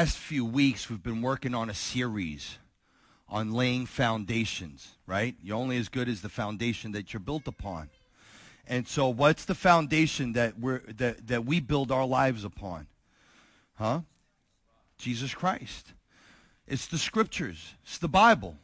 past few weeks, we've been working on a series on laying foundations, right? You're only as good as the foundation that you're built upon. And so what's the foundation that we're that, that we build our lives upon? Huh? Jesus Christ. It's the scriptures. It's the Bible.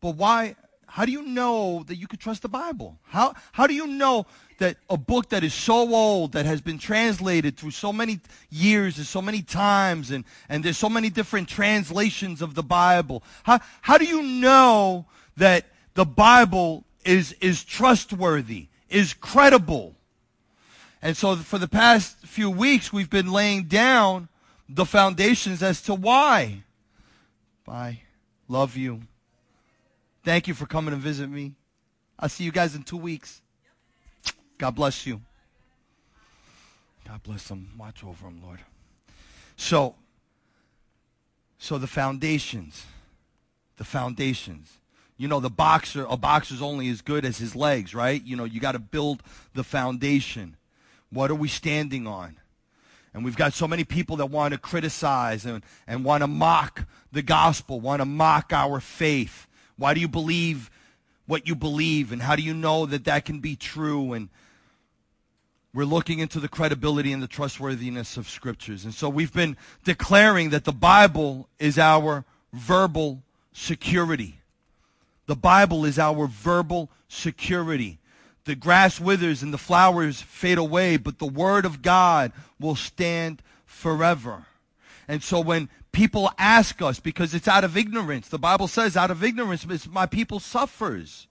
But why how do you know that you could trust the Bible? How how do you know that a book that is so old, that has been translated through so many years and so many times, and, and there's so many different translations of the Bible. How, how do you know that the Bible is, is trustworthy, is credible? And so for the past few weeks, we've been laying down the foundations as to why. Bye. Love you. Thank you for coming to visit me. I'll see you guys in two weeks. God bless you. God bless them. Watch over them, Lord. So, so the foundations, the foundations. You know, the boxer, a boxer's only as good as his legs, right? You know, you got to build the foundation. What are we standing on? And we've got so many people that want to criticize and, and want to mock the gospel, want to mock our faith. Why do you believe what you believe? And how do you know that that can be true? And we're looking into the credibility and the trustworthiness of scriptures. And so we've been declaring that the Bible is our verbal security. The Bible is our verbal security. The grass withers and the flowers fade away, but the word of God will stand forever. And so when people ask us, because it's out of ignorance, the Bible says out of ignorance, my people suffers.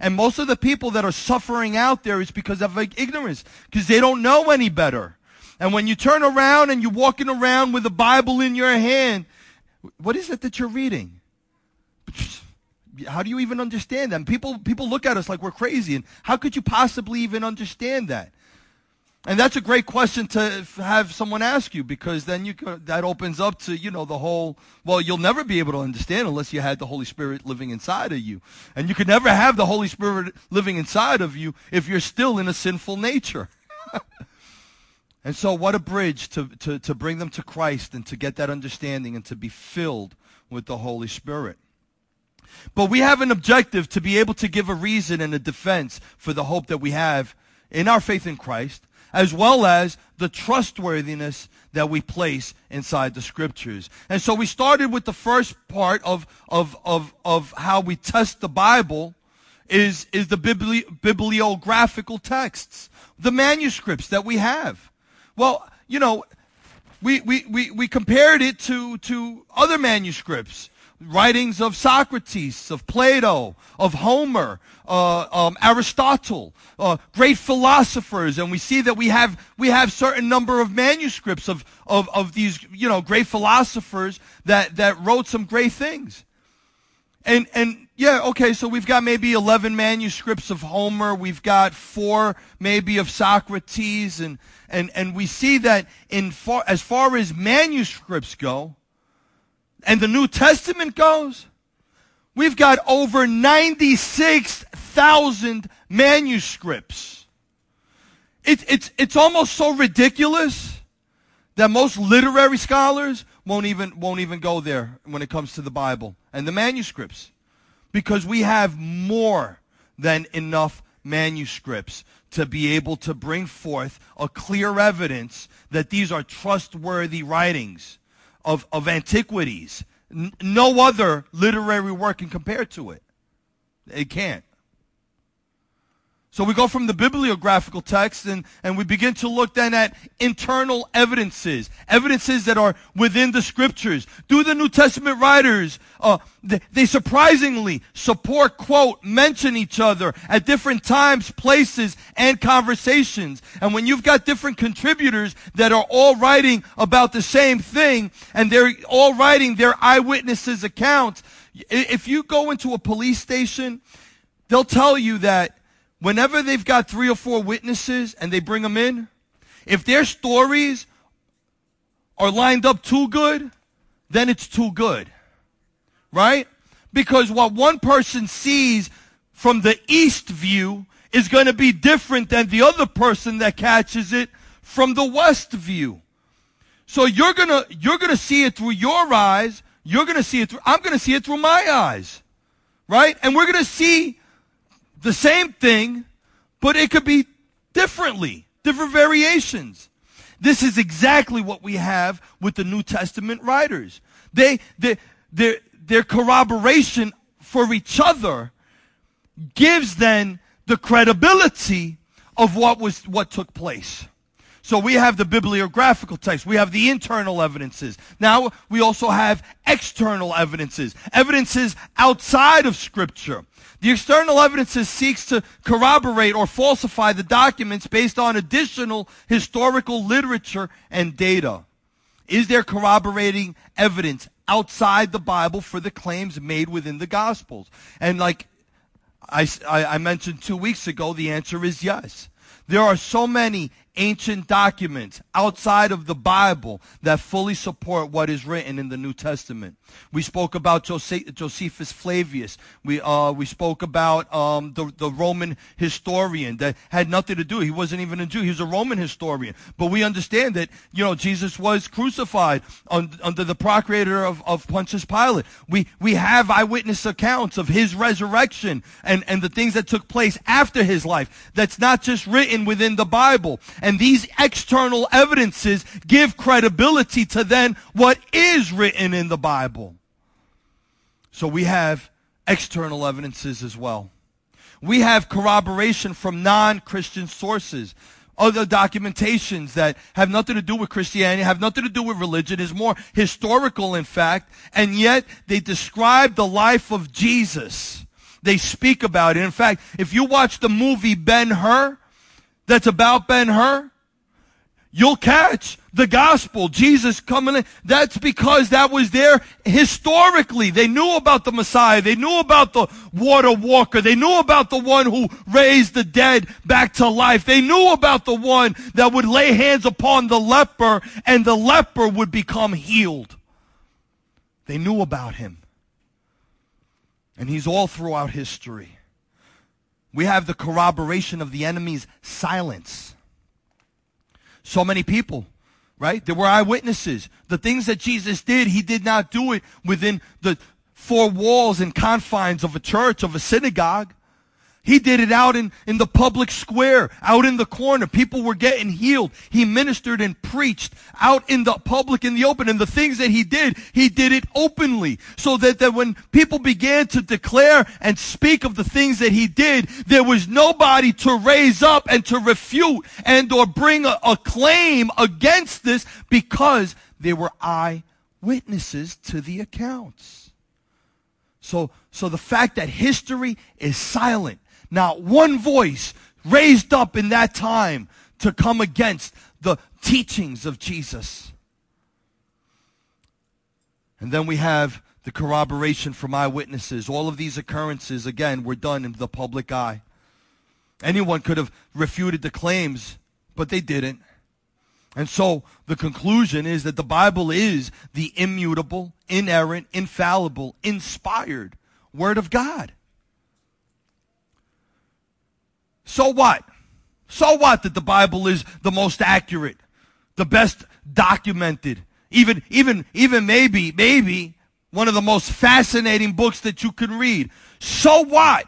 And most of the people that are suffering out there is because of ignorance, because they don't know any better. And when you turn around and you're walking around with a Bible in your hand, what is it that you're reading? How do you even understand that? people, people look at us like we're crazy. And how could you possibly even understand that? And that's a great question to have someone ask you because then you can, that opens up to, you know, the whole, well, you'll never be able to understand unless you had the Holy Spirit living inside of you. And you can never have the Holy Spirit living inside of you if you're still in a sinful nature. and so what a bridge to, to, to bring them to Christ and to get that understanding and to be filled with the Holy Spirit. But we have an objective to be able to give a reason and a defense for the hope that we have in our faith in Christ as well as the trustworthiness that we place inside the scriptures. And so we started with the first part of, of, of, of how we test the Bible is, is the bibli- bibliographical texts, the manuscripts that we have. Well, you know, we, we, we, we compared it to, to other manuscripts writings of Socrates, of Plato, of Homer, uh, um, Aristotle, uh, great philosophers, and we see that we have we have certain number of manuscripts of, of, of these you know great philosophers that, that wrote some great things. And and yeah, okay, so we've got maybe eleven manuscripts of Homer, we've got four maybe of Socrates, and and and we see that in far as far as manuscripts go, and the New Testament goes, we've got over 96,000 manuscripts. It, it's, it's almost so ridiculous that most literary scholars won't even, won't even go there when it comes to the Bible and the manuscripts. Because we have more than enough manuscripts to be able to bring forth a clear evidence that these are trustworthy writings of, of antiquities. N- no other literary work can compare to it. It can't. So we go from the bibliographical text and, and we begin to look then at internal evidences, evidences that are within the scriptures. Do the New Testament writers, uh, they, they surprisingly support, quote, mention each other at different times, places, and conversations. And when you've got different contributors that are all writing about the same thing and they're all writing their eyewitnesses accounts, if you go into a police station, they'll tell you that whenever they've got three or four witnesses and they bring them in, if their stories are lined up too good, then it's too good. Right? Because what one person sees from the east view is going to be different than the other person that catches it from the west view. So you're gonna, you're gonna see it through your eyes. You're gonna see it through, I'm gonna see it through my eyes. Right? And we're gonna see the same thing, but it could be differently, different variations. This is exactly what we have with the New Testament writers. They, they, their, their corroboration for each other gives then the credibility of what was, what took place. So we have the bibliographical text. We have the internal evidences. Now we also have external evidences. Evidences outside of scripture. The external evidences seeks to corroborate or falsify the documents based on additional historical literature and data. Is there corroborating evidence outside the Bible for the claims made within the Gospels? And like I, I, mentioned two weeks ago, the answer is yes. There are so many ancient documents outside of the Bible that fully support what is written in the New Testament. We spoke about Josephus Flavius. We, uh, we spoke about um, the, the Roman historian that had nothing to do. He wasn't even a Jew. He was a Roman historian. But we understand that, you know, Jesus was crucified on, under the procurator of, of Pontius Pilate. We, we have eyewitness accounts of his resurrection and, and the things that took place after his life. That's not just written within the Bible. And these external evidences give credibility to then what is written in the Bible. So we have external evidences as well. We have corroboration from non-Christian sources other documentations that have nothing to do with Christianity, have nothing to do with religion, is more historical in fact, and yet they describe the life of Jesus. They speak about it. In fact, if you watch the movie Ben Hur, that's about Ben Hur, you'll catch the gospel, Jesus coming in. That's because that was there historically. They knew about the Messiah. They knew about the water walker. They knew about the one who raised the dead back to life. They knew about the one that would lay hands upon the leper and the leper would become healed. They knew about him. And he's all throughout history. We have the corroboration of the enemy's silence. So many people, right? There were eyewitnesses. The things that Jesus did, he did not do it within the four walls and confines of a church, of a synagogue. He did it out in, in the public square, out in the corner. People were getting healed. He ministered and preached out in the public, in the open. And the things that he did, he did it openly. So that, that when people began to declare and speak of the things that he did, there was nobody to raise up and to refute and or bring a, a claim against this because they were eyewitnesses to the accounts. So, so the fact that history is silent not one voice raised up in that time to come against the teachings of Jesus. And then we have the corroboration from eyewitnesses. All of these occurrences, again, were done in the public eye. Anyone could have refuted the claims, but they didn't. And so the conclusion is that the Bible is the immutable, inerrant, infallible, inspired Word of God. So what? So what that the Bible is the most accurate, the best documented, even, even, even maybe, maybe one of the most fascinating books that you can read. So what?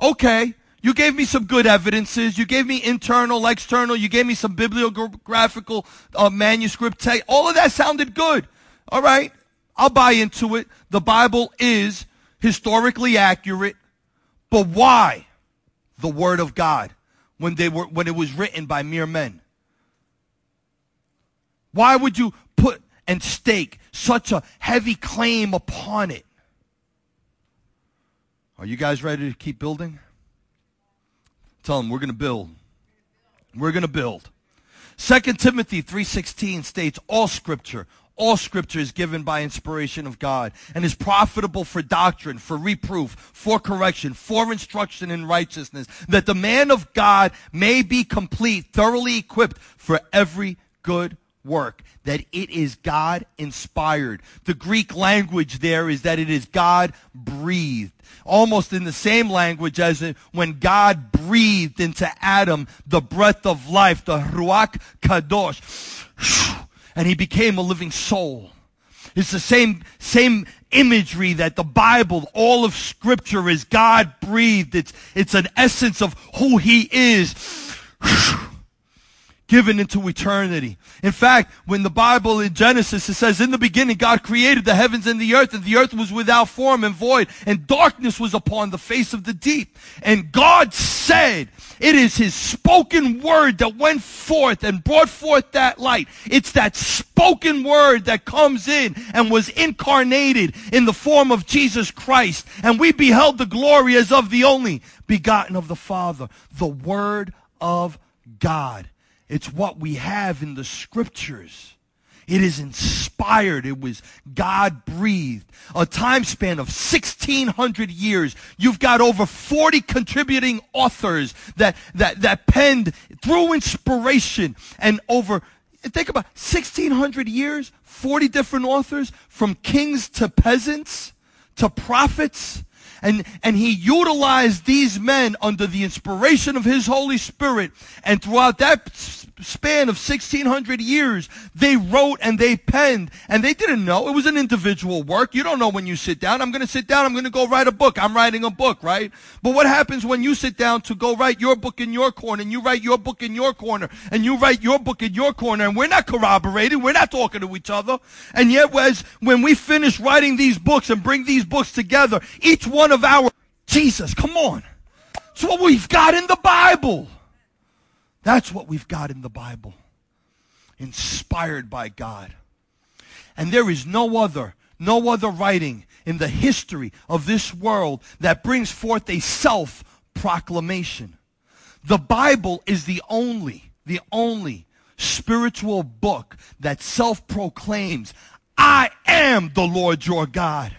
Okay. You gave me some good evidences. You gave me internal, external. You gave me some bibliographical uh, manuscript text. All of that sounded good. All right. I'll buy into it. The Bible is historically accurate. But why? The word of God when they were when it was written by mere men? Why would you put and stake such a heavy claim upon it? Are you guys ready to keep building? Tell them we're going to build. We're going to build. 2 Timothy 3:16 states all scripture all scripture is given by inspiration of God and is profitable for doctrine, for reproof, for correction, for instruction in righteousness, that the man of God may be complete, thoroughly equipped for every good work, that it is God inspired. The Greek language there is that it is God breathed. Almost in the same language as when God breathed into Adam the breath of life, the Ruach Kadosh and he became a living soul. It's the same, same imagery that the Bible, all of scripture is God breathed. It's, it's an essence of who he is given into eternity. In fact, when the Bible in Genesis, it says, in the beginning God created the heavens and the earth, and the earth was without form and void, and darkness was upon the face of the deep. And God said, it is his spoken word that went forth and brought forth that light. It's that spoken word that comes in and was incarnated in the form of Jesus Christ. And we beheld the glory as of the only begotten of the Father, the word of God. It's what we have in the scriptures. It is inspired. It was God breathed. A time span of 1600 years. You've got over 40 contributing authors that, that, that penned through inspiration and over, think about 1600 years, 40 different authors from kings to peasants to prophets and, and he utilized these men under the inspiration of his Holy Spirit. And throughout that span of 1600 years, they wrote and they penned and they didn't know. It was an individual work. You don't know when you sit down. I'm going to sit down. I'm going to go write a book. I'm writing a book, right? But what happens when you sit down to go write your book in your corner and you write your book in your corner and you write your book in your corner and we're not corroborating. We're not talking to each other. And yet as, when we finish writing these books and bring these books together, each one of our Jesus, come on. It's what we've got in the Bible. That's what we've got in the Bible. Inspired by God. And there is no other, no other writing in the history of this world that brings forth a self proclamation. The Bible is the only, the only spiritual book that self proclaims, I am the Lord your God.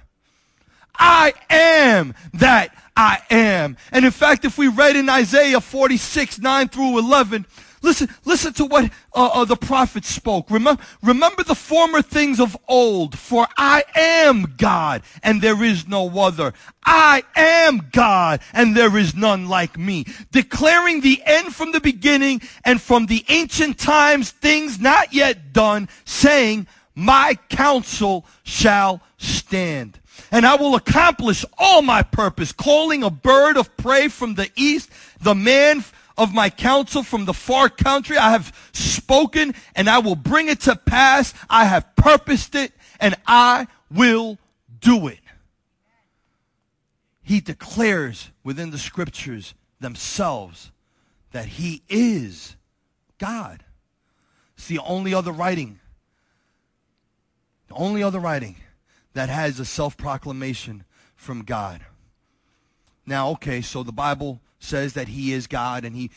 I am that I am. And in fact, if we read in Isaiah 46, 9 through 11, listen, listen to what uh, uh, the prophet spoke. Remember, remember the former things of old, for I am God and there is no other. I am God and there is none like me. Declaring the end from the beginning and from the ancient times things not yet done, saying, my counsel shall stand and I will accomplish all my purpose, calling a bird of prey from the east, the man of my counsel from the far country. I have spoken and I will bring it to pass. I have purposed it and I will do it. He declares within the scriptures themselves that he is God. It's the only other writing. The only other writing that has a self proclamation from God. Now, okay, so the Bible says that He is God and He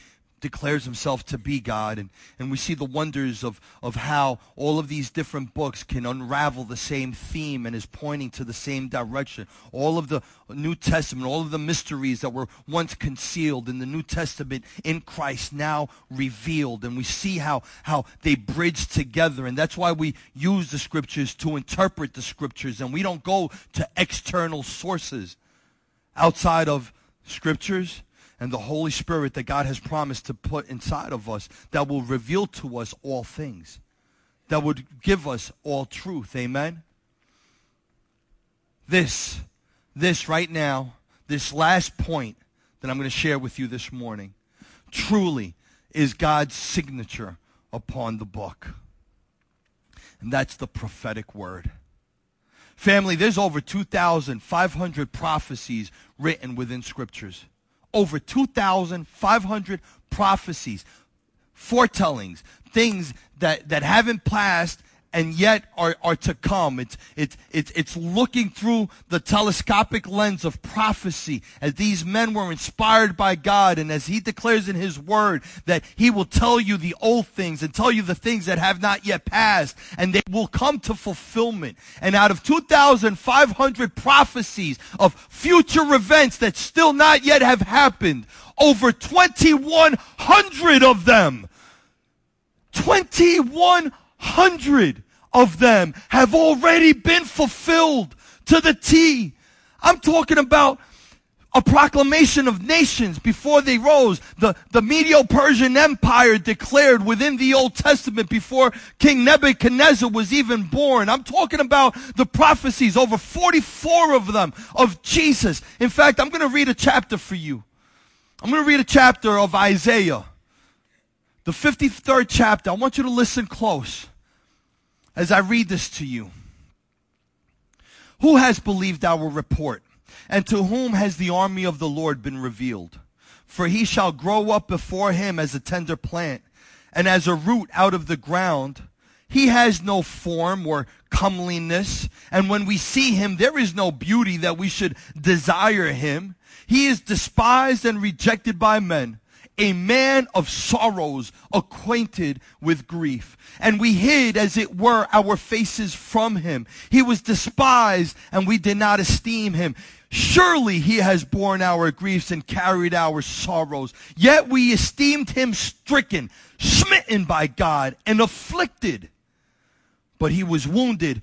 declares himself to be God. And, and we see the wonders of, of how all of these different books can unravel the same theme and is pointing to the same direction. All of the New Testament, all of the mysteries that were once concealed in the New Testament in Christ now revealed. And we see how, how they bridge together. And that's why we use the scriptures to interpret the scriptures. And we don't go to external sources outside of scriptures and the Holy Spirit that God has promised to put inside of us that will reveal to us all things, that would give us all truth. Amen? This, this right now, this last point that I'm going to share with you this morning, truly is God's signature upon the book. And that's the prophetic word. Family, there's over 2,500 prophecies written within scriptures over 2,500 prophecies, foretellings, things that, that haven't passed and yet are, are to come. It's, it's, it's, it's looking through the telescopic lens of prophecy as these men were inspired by God and as he declares in his word that he will tell you the old things and tell you the things that have not yet passed and they will come to fulfillment. And out of 2,500 prophecies of future events that still not yet have happened, over 2,100 of them 2,100 of them have already been fulfilled to the T. I'm talking about a proclamation of nations before they rose. The, the Medo-Persian Empire declared within the Old Testament before King Nebuchadnezzar was even born. I'm talking about the prophecies, over 44 of them, of Jesus. In fact, I'm going to read a chapter for you. I'm going to read a chapter of Isaiah. The 53rd chapter. I want you to listen close as I read this to you. Who has believed our report? And to whom has the army of the Lord been revealed? For he shall grow up before him as a tender plant, and as a root out of the ground. He has no form or comeliness, and when we see him, there is no beauty that we should desire him. He is despised and rejected by men a man of sorrows, acquainted with grief. And we hid, as it were, our faces from him. He was despised, and we did not esteem him. Surely he has borne our griefs and carried our sorrows. Yet we esteemed him stricken, smitten by God, and afflicted. But he was wounded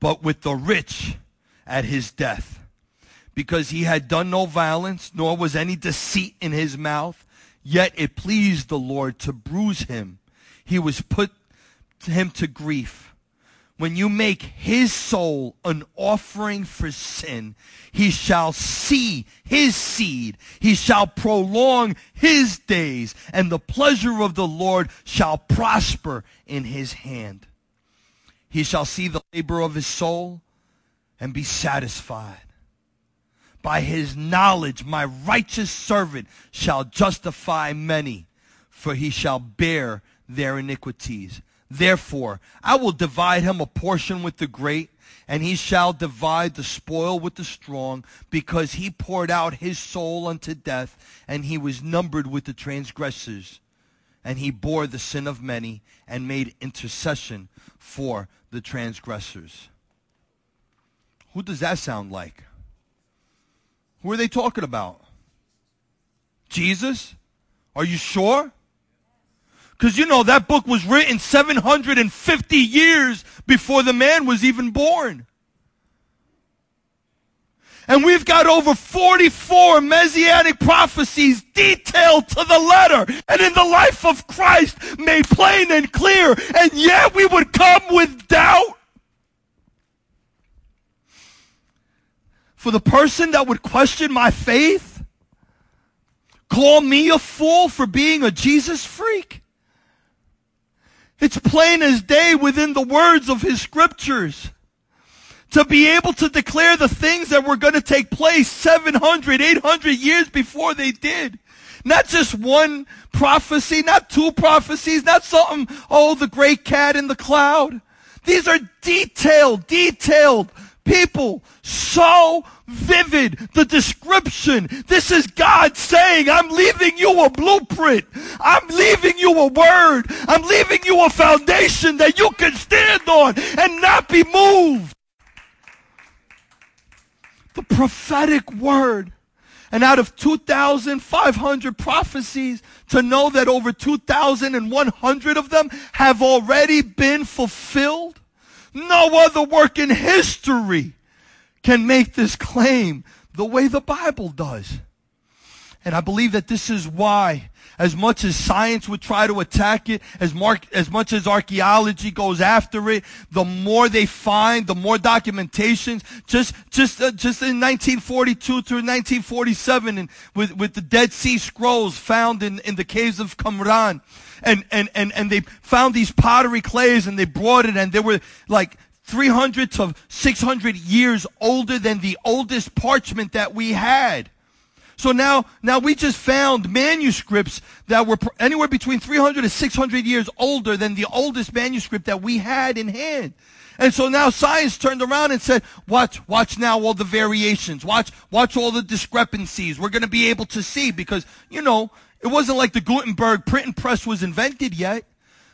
but with the rich at his death. Because he had done no violence, nor was any deceit in his mouth, yet it pleased the Lord to bruise him. He was put to him to grief. When you make his soul an offering for sin, he shall see his seed. He shall prolong his days, and the pleasure of the Lord shall prosper in his hand. He shall see the labor of his soul and be satisfied. By his knowledge, my righteous servant shall justify many, for he shall bear their iniquities. Therefore, I will divide him a portion with the great, and he shall divide the spoil with the strong, because he poured out his soul unto death, and he was numbered with the transgressors. And he bore the sin of many, and made intercession for the transgressors. Who does that sound like? Who are they talking about? Jesus? Are you sure? Because you know that book was written 750 years before the man was even born. And we've got over 44 messianic prophecies detailed to the letter and in the life of Christ made plain and clear. And yet we would come with doubt. For the person that would question my faith, call me a fool for being a Jesus freak. It's plain as day within the words of his scriptures to be able to declare the things that were going to take place 700, 800 years before they did. Not just one prophecy, not two prophecies, not something, oh, the great cat in the cloud. These are detailed, detailed people. So vivid. The description. This is God saying, I'm leaving you a blueprint. I'm leaving you a word. I'm leaving you a foundation that you can stand on and not be moved the prophetic word. And out of 2,500 prophecies, to know that over 2,100 of them have already been fulfilled, no other work in history can make this claim the way the Bible does. And I believe that this is why, as much as science would try to attack it, as, mark, as much as archaeology goes after it, the more they find, the more documentations. Just, just, uh, just in 1942 through 1947, and with, with the Dead Sea Scrolls found in, in the caves of Qumran, and, and, and, and they found these pottery clays and they brought it and they were like 300 to 600 years older than the oldest parchment that we had. So now, now we just found manuscripts that were anywhere between 300 to 600 years older than the oldest manuscript that we had in hand. And so now science turned around and said, watch, watch now all the variations. Watch, watch all the discrepancies. We're going to be able to see because, you know, it wasn't like the Gutenberg printing press was invented yet.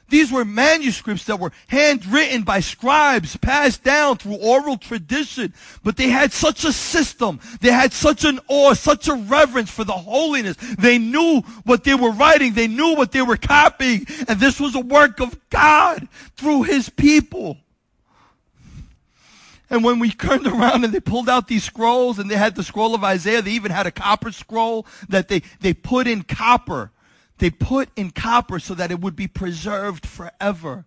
These were manuscripts that were handwritten by scribes, passed down through oral tradition. But they had such a system. They had such an awe, such a reverence for the holiness. They knew what they were writing. They knew what they were copying. And this was a work of God through his people. And when we turned around and they pulled out these scrolls and they had the scroll of Isaiah, they even had a copper scroll that they, they put in copper they put in copper so that it would be preserved forever.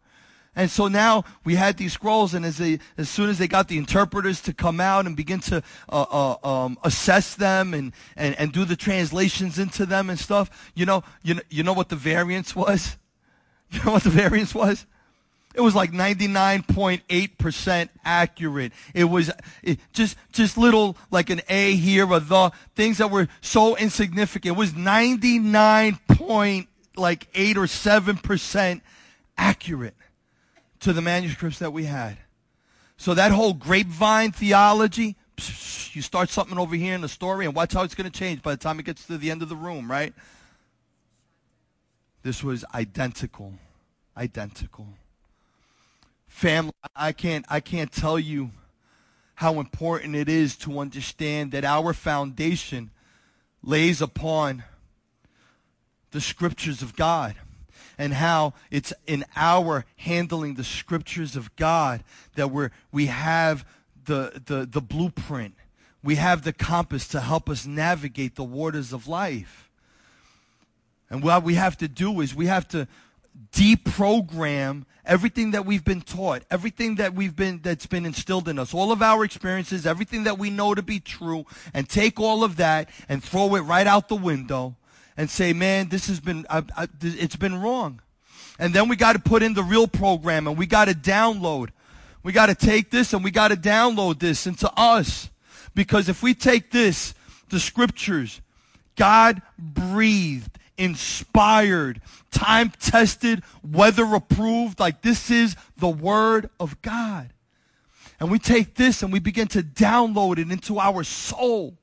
And so now we had these scrolls, and as they, as soon as they got the interpreters to come out and begin to uh, uh, um, assess them and, and, and do the translations into them and stuff, you know, you know, you know what the variance was? You know what the variance was? It was like 99.8% accurate. It was just, just little, like an A here or the, things that were so insignificant. It was 99 point, like 8 or 7% accurate to the manuscripts that we had. So that whole grapevine theology, you start something over here in the story and watch how it's going to change by the time it gets to the end of the room, right? This was identical. Identical. Family, I can't, I can't tell you how important it is to understand that our foundation lays upon the scriptures of God and how it's in our handling the scriptures of God that we're, we have the, the, the blueprint. We have the compass to help us navigate the waters of life. And what we have to do is we have to deprogram everything that we've been taught, everything that we've been that's been instilled in us, all of our experiences, everything that we know to be true, and take all of that and throw it right out the window and say, "Man, this has been I, I, it's been wrong." And then we got to put in the real program and we got to download. We got to take this and we got to download this into us. Because if we take this, the scriptures, God breathed inspired, time tested, weather approved. Like this is the Word of God. And we take this and we begin to download it into our soul.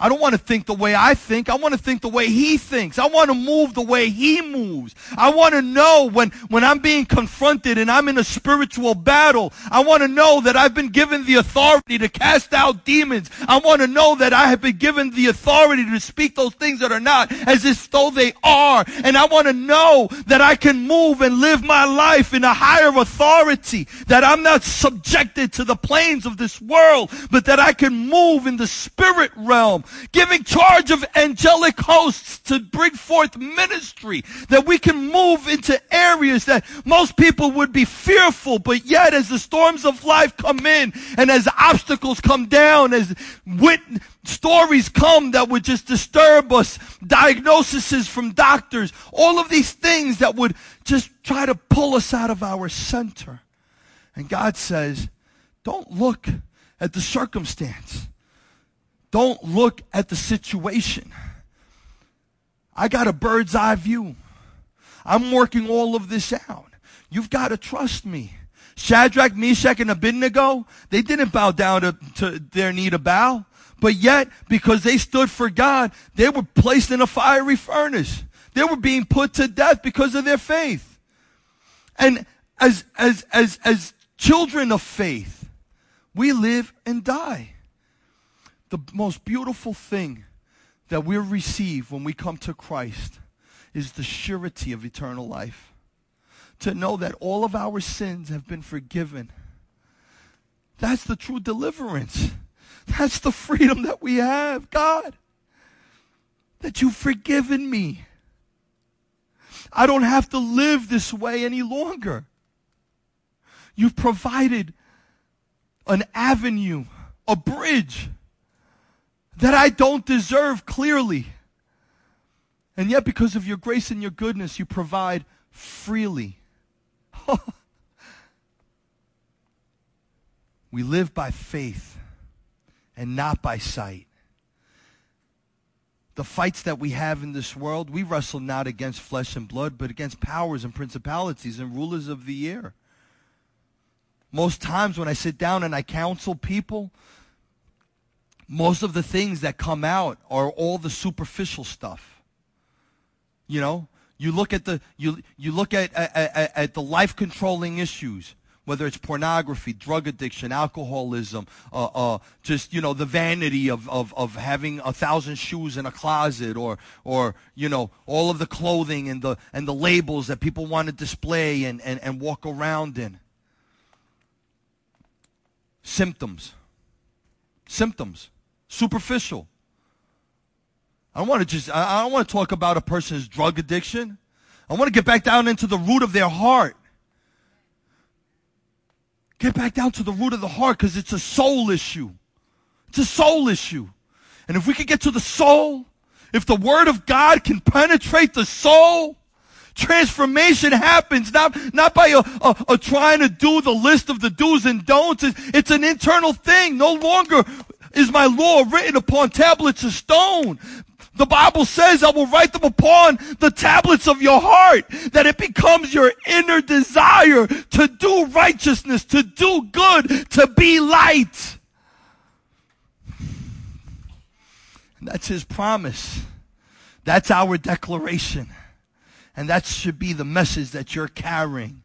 I don't want to think the way I think. I want to think the way he thinks. I want to move the way he moves. I want to know when, when I'm being confronted and I'm in a spiritual battle, I want to know that I've been given the authority to cast out demons. I want to know that I have been given the authority to speak those things that are not as if though they are. And I want to know that I can move and live my life in a higher authority, that I'm not subjected to the planes of this world, but that I can move in the spirit realm giving charge of angelic hosts to bring forth ministry, that we can move into areas that most people would be fearful, but yet as the storms of life come in and as obstacles come down, as wit- stories come that would just disturb us, diagnoses from doctors, all of these things that would just try to pull us out of our center. And God says, don't look at the circumstance. Don't look at the situation. I got a bird's eye view. I'm working all of this out. You've got to trust me. Shadrach, Meshach, and Abednego, they didn't bow down to, to their need to bow. But yet, because they stood for God, they were placed in a fiery furnace. They were being put to death because of their faith. And as, as, as, as children of faith, we live and die the most beautiful thing that we receive when we come to Christ is the surety of eternal life. To know that all of our sins have been forgiven. That's the true deliverance. That's the freedom that we have. God. that you've forgiven me. I don't have to live this way any longer. You've provided an avenue, a bridge that I don't deserve clearly. And yet, because of your grace and your goodness, you provide freely. we live by faith and not by sight. The fights that we have in this world, we wrestle not against flesh and blood, but against powers and principalities and rulers of the air. Most times when I sit down and I counsel people, most of the things that come out are all the superficial stuff. You know, you look at the you you look at at, at the life controlling issues, whether it's pornography, drug addiction, alcoholism, uh, uh, just you know the vanity of, of, of having a thousand shoes in a closet, or or you know all of the clothing and the and the labels that people want to display and, and, and walk around in. Symptoms. Symptoms. Superficial. I want to just, I don't want to talk about a person's drug addiction. I want to get back down into the root of their heart. Get back down to the root of the heart because it's a soul issue. It's a soul issue. And if we could get to the soul, if the word of God can penetrate the soul, transformation happens not, not by a, a, a trying to do the list of the do's and don'ts. It's, it's an internal thing. No longer is my law written upon tablets of stone. The Bible says, I will write them upon the tablets of your heart, that it becomes your inner desire to do righteousness, to do good, to be light. And that's his promise. That's our declaration. And that should be the message that you're carrying.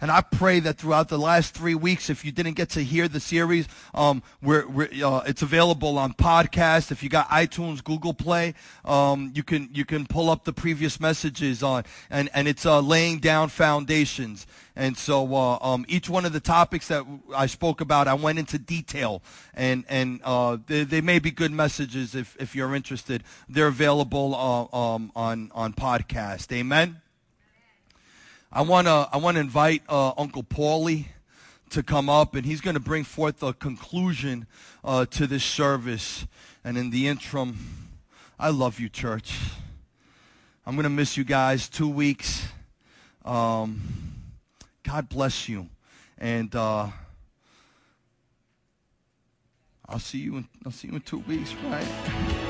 And I pray that throughout the last three weeks, if you didn't get to hear the series, um, we're, we're, uh, it's available on podcast. If you got iTunes, Google Play, um, you can you can pull up the previous messages on, and and it's uh, laying down foundations. And so uh, um, each one of the topics that I spoke about, I went into detail, and and uh, they, they, may be good messages if if you're interested. They're available uh, um, on on podcast. Amen. I want to I want to invite uh, Uncle Paulie to come up, and he's going to bring forth a conclusion uh, to this service. And in the interim, I love you, church. I'm going to miss you guys two weeks. Um, God bless you, and uh, I'll see you. In, I'll see you in two weeks, right?